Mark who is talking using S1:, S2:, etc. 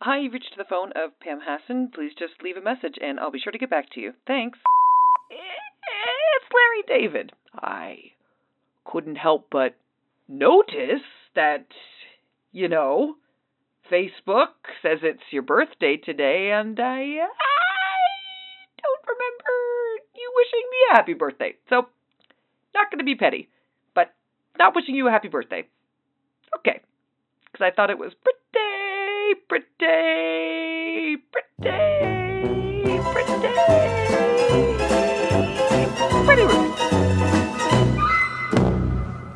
S1: Hi, you've reached the phone of Pam Hassan. Please just leave a message and I'll be sure to get back to you. Thanks. It's Larry David. I couldn't help but notice that, you know, Facebook says it's your birthday today, and I, I don't remember you wishing me a happy birthday. So, not going to be petty, but not wishing you a happy birthday. Okay. Because I thought it was pretty, pretty, pretty, pretty, pretty.